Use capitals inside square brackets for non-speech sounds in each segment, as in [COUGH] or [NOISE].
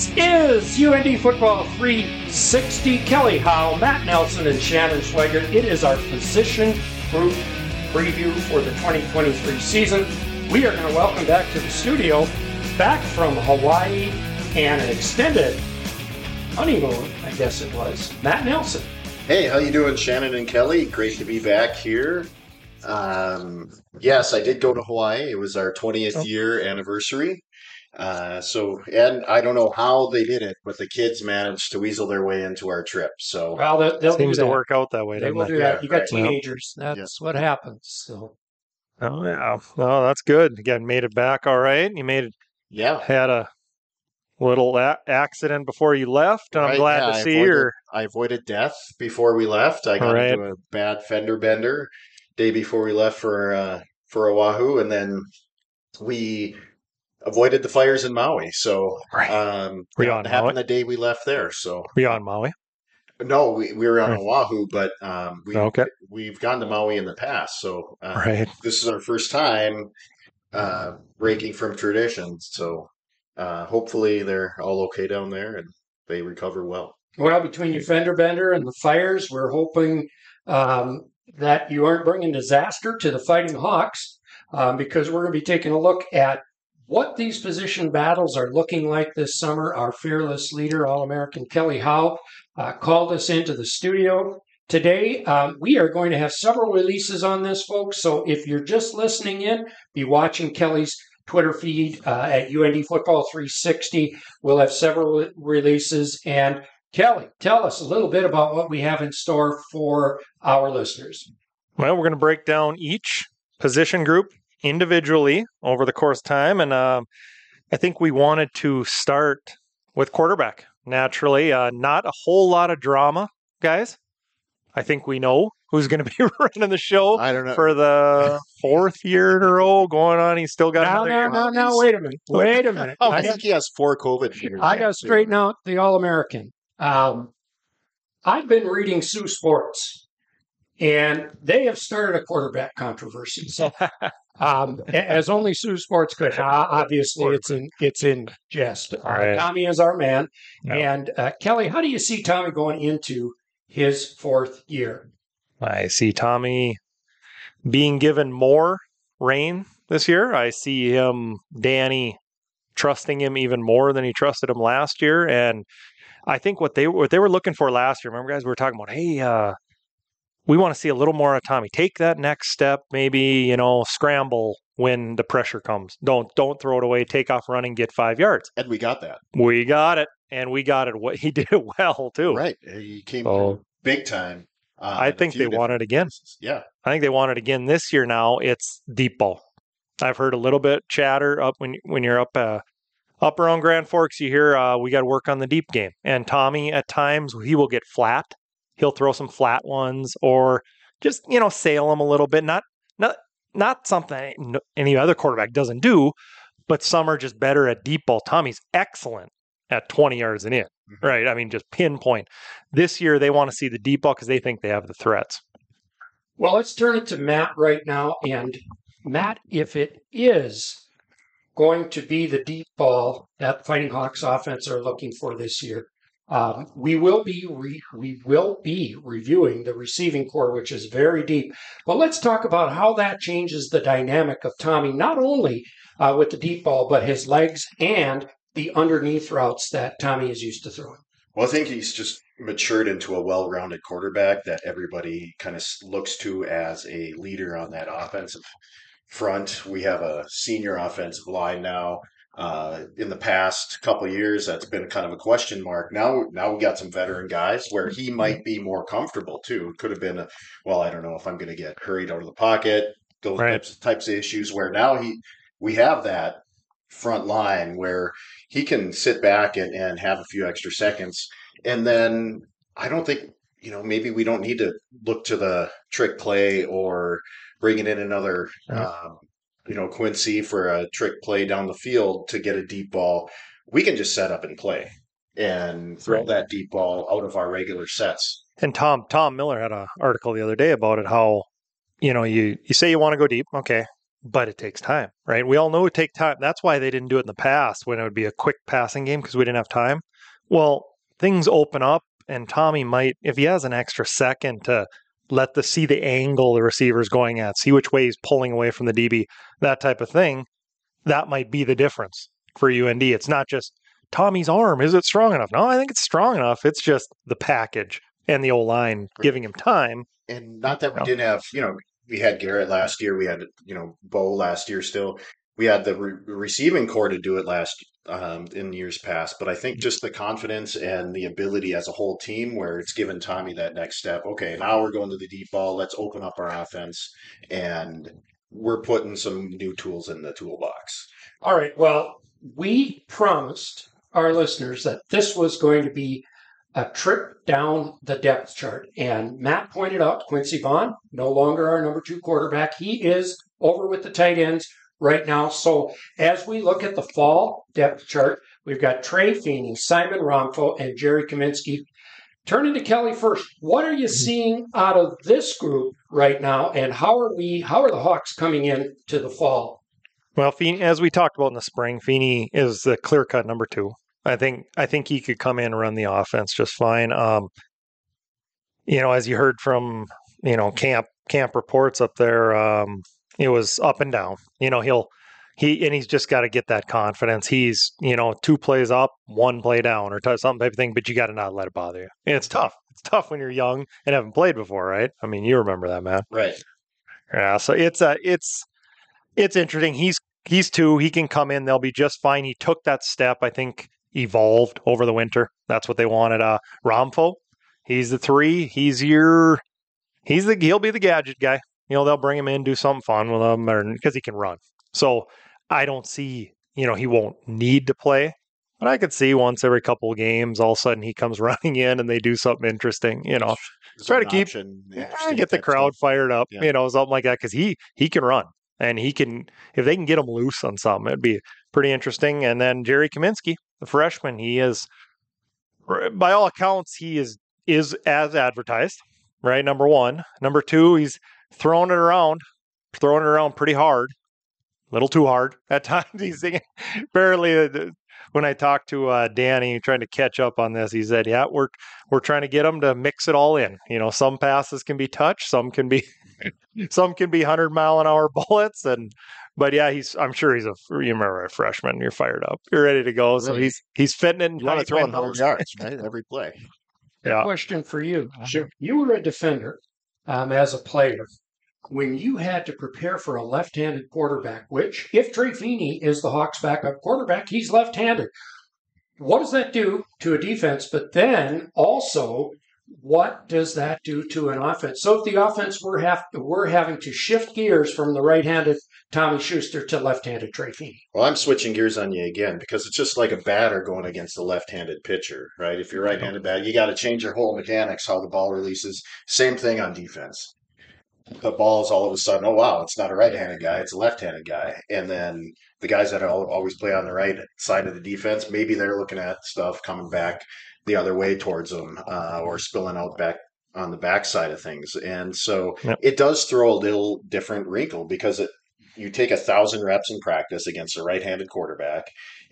This is UND Football 360. Kelly Howe, Matt Nelson, and Shannon Schweigert. It is our position group preview for the 2023 season. We are going to welcome back to the studio, back from Hawaii and an extended honeymoon, I guess it was, Matt Nelson. Hey, how you doing, Shannon and Kelly? Great to be back here. Um, yes, I did go to Hawaii. It was our 20th year anniversary. Uh, so, and I don't know how they did it, but the kids managed to weasel their way into our trip. So, Well, they'll, they'll Seems to work out that way. They will it? do that. Yeah, You got right. teenagers. That's what happens. So Oh yeah. Well, that's good. Again, made it back all right. You made it. yeah. Had a little a- accident before you left, and I'm Right, glad yeah, to I see avoided- you're. I avoided death before we left. I got Right. into a bad fender bender day before we left for uh, for Oahu, and then we avoided the fires in Maui. So, Right. um, Were you yeah, on it happened Maui? the day we left there. So, Were you on Maui? no, we, we were on Right. Oahu, but um, we Okay. we've gone to Maui in the past. So, uh, Right. this is our first time uh, breaking from traditions. So, uh, hopefully, they're all okay down there and they recover well. Well, between your fender bender and the fires, we're hoping um, that you aren't bringing disaster to the Fighting Hawks um, because we're going to be taking a look at what these position battles are looking like this summer. Our fearless leader, All American Kelly Howe, uh, called us into the studio. Today, um, we are going to have several releases on this, folks. So if you're just listening in, be watching Kelly's Twitter feed uh, at UND Football 360. We'll have several releases. And Kelly, tell us a little bit about what we have in store for our listeners. Well, we're going to break down each position group individually over the course of time, and um, I think we wanted to start with quarterback. Naturally, uh, not a whole lot of drama, guys. I think we know who's going to be [LAUGHS] running the show I don't know. for the fourth year in a row going on. He's still got Now, another now, year. now, now, wait a minute. Wait a minute. [LAUGHS] Oh, I I, think he has four COVID years. I got to straighten out the All American. Um, I've been reading Sioux Sports, and they have started a quarterback controversy. So, [LAUGHS] um, as only Sioux Sports could. Uh, obviously, it's in it's in jest. Right. Tommy is our man, Yeah. and uh, Kelly. How do you see Tommy going into his fourth year? I see Tommy being given more reign this year. I see him, Danny, trusting him even more than he trusted him last year. And I think what they what they were looking for last year. Remember, guys, we were talking about, hey, uh, we want to see a little more of Tommy. Take that next step. Maybe you know, scramble when the pressure comes. Don't don't throw it away. Take off running, get five yards. and we got that We got it, and we got it. What [LAUGHS] he did it well too. right. He came So- big time. Uh, I think they want it again. places. Yeah, I think they want it again this year. Now it's deep ball. I've heard a little bit chatter up when when you're up uh, up around Grand Forks. You hear uh, we got to work on the deep game. And Tommy at times he will get flat. He'll throw some flat ones or just you know sail them a little bit. Not not not something any other quarterback doesn't do, but some are just better at deep ball. Tommy's excellent at 20 yards and in. Mhm. Right. I mean, just pinpoint. This year they want to see the deep ball because they think they have the threats. Well, let's turn it to Matt right now. And Matt, if it is going to be the deep ball that Fighting Hawks offense are looking for this year, um, we will be re- we will be reviewing the receiving core, which is very deep. But let's talk about how that changes the dynamic of Tommy, not only uh, with the deep ball, but his legs and the underneath routes that Tommy is used to throwing. Well, I think he's just matured into a well-rounded quarterback that everybody kind of looks to as a leader on that offensive front. We have a senior offensive line now. Uh, in the past couple of years, that's been kind of a question mark. Now, now we got some veteran guys where he might be more comfortable too. It could have been a, well, I don't know if I'm going to get hurried out of the pocket. Those Right. types types of issues where now he we have that front line where he can sit back and, and have a few extra seconds. And then I don't think, you know, maybe we don't need to look to the trick play or bringing in another, Right. um, you know, Quincy for a trick play down the field to get a deep ball. We can just set up and play and throw Right. that deep ball out of our regular sets. And Tom Tom Miller had an article the other day about it. How you know you you say you want to go deep, okay, but it takes time, right? We all know it takes time. That's why they didn't do it in the past when it would be a quick passing game because we didn't have time. Well, things open up, and Tommy might, if he has an extra second to let the see the angle the receiver's going at, see which way he's pulling away from the DB, that type of thing, that might be the difference for UND. It's not just Tommy's arm. Is it strong enough? No, I think it's strong enough. It's just the package and the O line giving him time. And not that we No. didn't have, you know, we had Garrett last year. We had, you know, Bo last year still. We had the re- receiving core to do it last um, in years past. But I think just the confidence and the ability as a whole team where it's given Tommy that next step. Okay, now we're going to the deep ball. Let's open up our offense. And we're putting some new tools in the toolbox. All right. Well, we promised our listeners that this was going to be a trip down the depth chart. And Matt pointed out Quincy Vaughn, no longer our number two quarterback. He is over with the tight ends right now. So as we look at the fall depth chart, we've got Trey Feeney, Simon Romfo, and Jerry Kaminsky. Turning to Kelly first, what are you seeing out of this group right now, and how are we? How are the Hawks coming in to the fall? Well, Feeney, as we talked about in the spring, Feeney is the clear cut number two. I think I think he could come in and run the offense just fine. Um, you know, as you heard from you know camp camp reports up there, um, it was up and down. You know, he'll he and he's just got to get that confidence. He's you know two plays up, one play down, or t- some type of thing. But you got to not let it bother you. And it's tough. It's tough when you're young and haven't played before, right? I mean, you remember that, man. Right. Yeah, so it's a it's it's interesting. He's he's two. He can come in. They'll be just fine. He took that step. I think evolved over the winter. That's what they wanted. Uh, Romfo, he's the three. He's your he's the he'll be the gadget guy. You know they'll bring him in, do something fun with him, or because he can run. So I don't see you know he won't need to play. But I could see once every couple of games, all of a sudden he comes [LAUGHS] running in and they do something interesting. You know, There's Try to keep- yeah, get the crowd stuff. fired up, Yeah. you know, something like that, because he he can run and he can if they can get him loose on something, it'd be pretty interesting. And then Jerry Kaminsky, the freshman, he is by all accounts he is is as advertised, right? Number one, number two, he's throwing it around, throwing it around pretty hard, a little too hard [LAUGHS] at times. He's thinking barely. uh, When I talked to uh, Danny, trying to catch up on this, he said, "Yeah, we're we're trying to get them to mix it all in. You know, some passes can be touch, some can be [LAUGHS] some can be hundred mile an hour [LAUGHS] bullets, and but yeah, he's I'm sure he's a you remember a freshman. You're fired up, you're ready to go. So Really? he's he's fitting in. You want to tight throw 100 yards, right? Every play. Yeah. Question for you. Sure. You were a defender um, as a player. When you had to prepare for a left handed quarterback, which, if Trey Feeney is the Hawks' backup quarterback, he's left handed. What does that do to a defense? But then also, what does that do to an offense? So if the offense were have we're having to shift gears from the right-handed Tommy Schuster to left-handed Trey Feeney. Well, I'm switching gears on you again because it's just like a batter going against a left-handed pitcher, right? If you're right-handed bat, you got to change your whole mechanics, how the ball releases. Same thing on defense. The ball is all of a sudden, oh wow, it's not a right-handed guy, it's a left-handed guy, and then the guys that al- always play on the right side of the defense, maybe they're looking at stuff coming back the other way towards them uh, or spilling out back on the backside of things, and so Yep. it does throw a little different wrinkle because it you take a thousand reps in practice against a right-handed quarterback,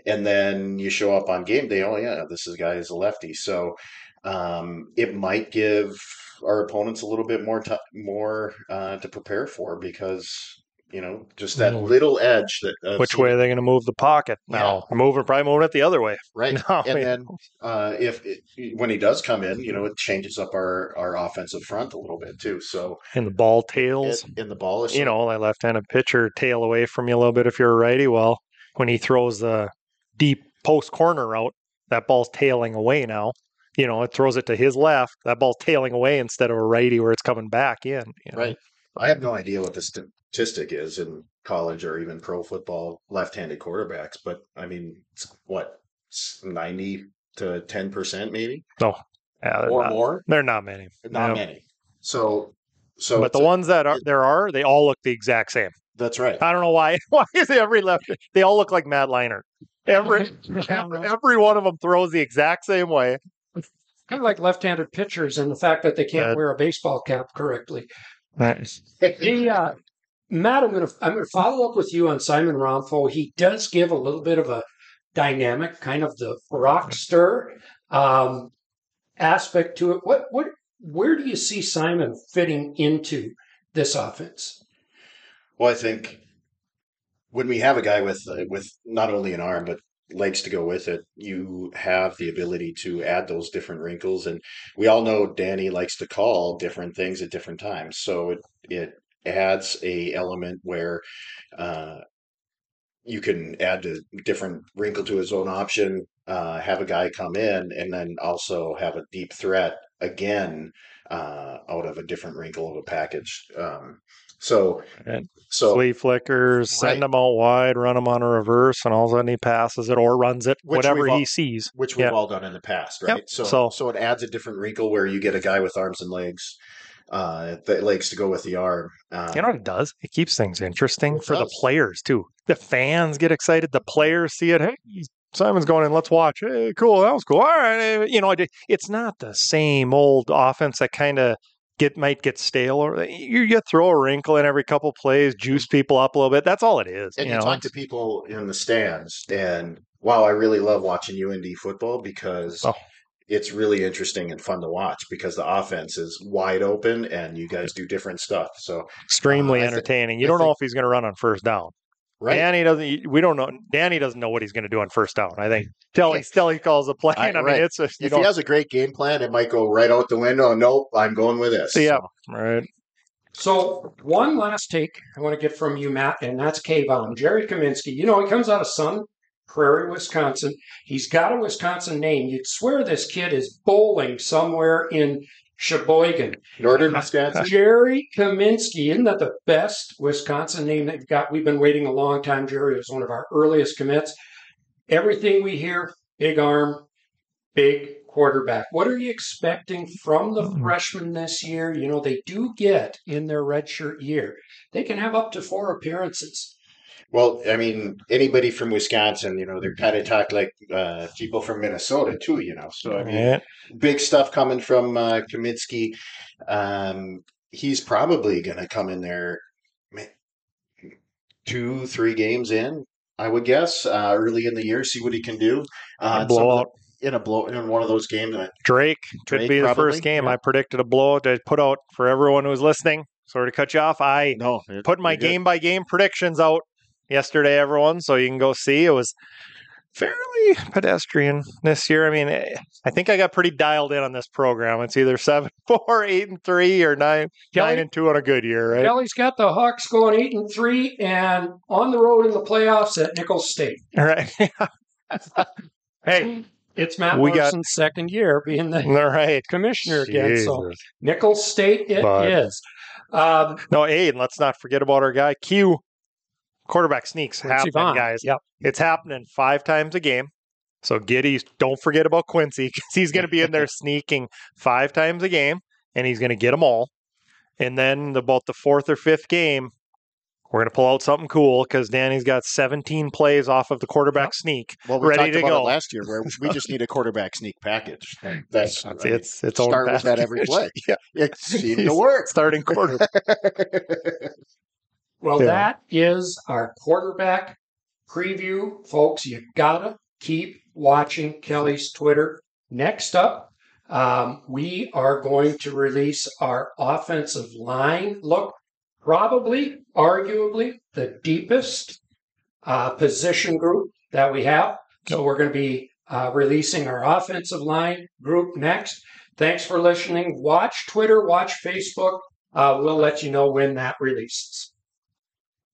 and then you show up on game day. Oh yeah, this is guy is a lefty, so um, it might give our opponents a little bit more time, more uh, to prepare for because you know just that Mhm. little edge that uh, Which way are they going to move the pocket Yeah. now? Moving, probably moving it the other way. [LAUGHS] right? No, and yeah. then uh, if it, when he does come in, you know, it changes up our our offensive front a little bit too. So And the ball tails. in, in the ball is you know, that left-handed pitcher tail away from you a little bit if you're a righty. Well, when he throws the deep post corner out, that ball's tailing away now. You know, it throws it to his left. That ball's tailing away instead of a righty where it's coming back in. you know. Right. I have no idea what the statistic is in college or even pro football left-handed quarterbacks, but I mean, it's what ninety to ten percent maybe Yeah, they're or not, more. they're not many. Not Yeah. many. So, so but the a- ones that are there are, they all look the exact same. that's right. I don't know why. [LAUGHS] Why is every left? They all look like Matt Leinart. Every [LAUGHS] every one of them throws the exact same way. Kind of like left-handed pitchers and the fact that they can't Uh, wear a baseball cap correctly. Nice. The, uh, Matt, I'm going to I'm going to follow up with you on Simon Romfo. He does give a little bit of a dynamic, kind of the rockster um, aspect to it. What what where do you see Simon fitting into this offense? Well, I think when we have a guy with uh, with not only an arm but legs to go with it, you have the ability to add those different wrinkles. And we all know Danny likes to call different things at different times, so it it adds a element where uh, you can add a different wrinkle to his own option, uh, have a guy come in, and then also have a deep threat again uh, out of a different wrinkle of a package. Um, so, And so Flea flickers, Right. send them out wide, run them on a reverse, and all of a sudden he passes it or runs it, Which whatever all- he sees. which we've Yeah. all done in the past, Yep. right? So, So- so, it adds a different wrinkle where you get a guy with arms and legs, uh, the legs to go with the arm. Um, You know what it does? It keeps things interesting It for the players too. The fans get excited. The players see it. Hey, Simon's going in. Let's watch. Hey, cool. That was cool. All right. eh, You know, it's not the same old offense that kind of get might get stale or you, you throw a wrinkle in every couple plays, juice people up a little bit. That's all it is. and you you know, talk to people in the stands, and wow, I really love watching UND football because Oh. it's really interesting and fun to watch because the offense is wide open and you guys do different stuff. So, extremely Uh, I thi- entertaining. You I don't know if he's going to run on first down. Right, Danny doesn't. We don't know. Danny doesn't know what he's going to do on first down. I think till he still he calls a play. I- I mean, right. it's a you if know, he has a great game plan, it might go right out the window. Nope, I'm going with this. yeah, right. So one last take I want to get from you, Matt, and that's Kayvon. Jerry Kaminsky. You know, he comes out of Sun Prairie, Wisconsin. He's got a Wisconsin name. You'd swear this kid is bowling somewhere in Sheboygan. Northern Wisconsin. Jerry Kaminsky, isn't that the best Wisconsin name that you've got? We've been waiting a long time. Jerry was one of our earliest commits. Everything we hear, big arm, big quarterback. What are you expecting from the Mm. freshmen this year? You know, they do get in their redshirt year. They can have up to four appearances. Well, I mean, anybody from Wisconsin, you know, they're kind of talk like uh, people from Minnesota too, you know. So I mean, Yeah. big stuff coming from uh, Kaminsky. Um, he's probably going to come in there two, three games in, I would guess, uh, early in the year, see what he can do. Uh, some of blowout. in a blow in one of those games. Drake could Drake be the first game. yeah. I predicted a blowout. I put out for everyone who's listening. Sorry to cut you off. I No, put my game by game predictions out yesterday, everyone, so you can go see. It was fairly pedestrian this year. I mean, I think I got pretty dialed in on this program. It's either seven, [LAUGHS] four, eight, and three, or nine, Kelly? nine and two on a good year, right? Kelly's got the Hawks going eight and three and on the road in the playoffs at Nicholls State. Right. [LAUGHS] hey, It's Matt We got- second year being the all right. commissioner again. So Nicholls State it is. But- Um, No, hey, and let's not forget about our guy Q. Quarterback sneaks Quincy happening, Vaughn. guys. Yep. It's happening five times a game. So Giddy, don't forget about Quincy [LAUGHS] because he's going to be in there [LAUGHS] sneaking five times a game, and he's going to get them all. And then about the fourth or fifth game, we're going to pull out something cool because Danny's got 17 plays off of the quarterback sneak. Well, we Ready talked to about go. it last year, where we just [LAUGHS] need a quarterback sneak package. That's I It's mean, it's, it's start with that every play. yeah, it seemed to work. starting quarterback. Well, Yeah. that is our quarterback preview, folks. You gotta keep watching Kelly's Twitter. Next up, um, we are going to release our offensive line look. Probably, arguably, the deepest uh, position group that we have. So we're going to be uh, releasing our offensive line group next. Thanks for listening. Watch Twitter, watch Facebook. Uh, we'll let you know when that releases.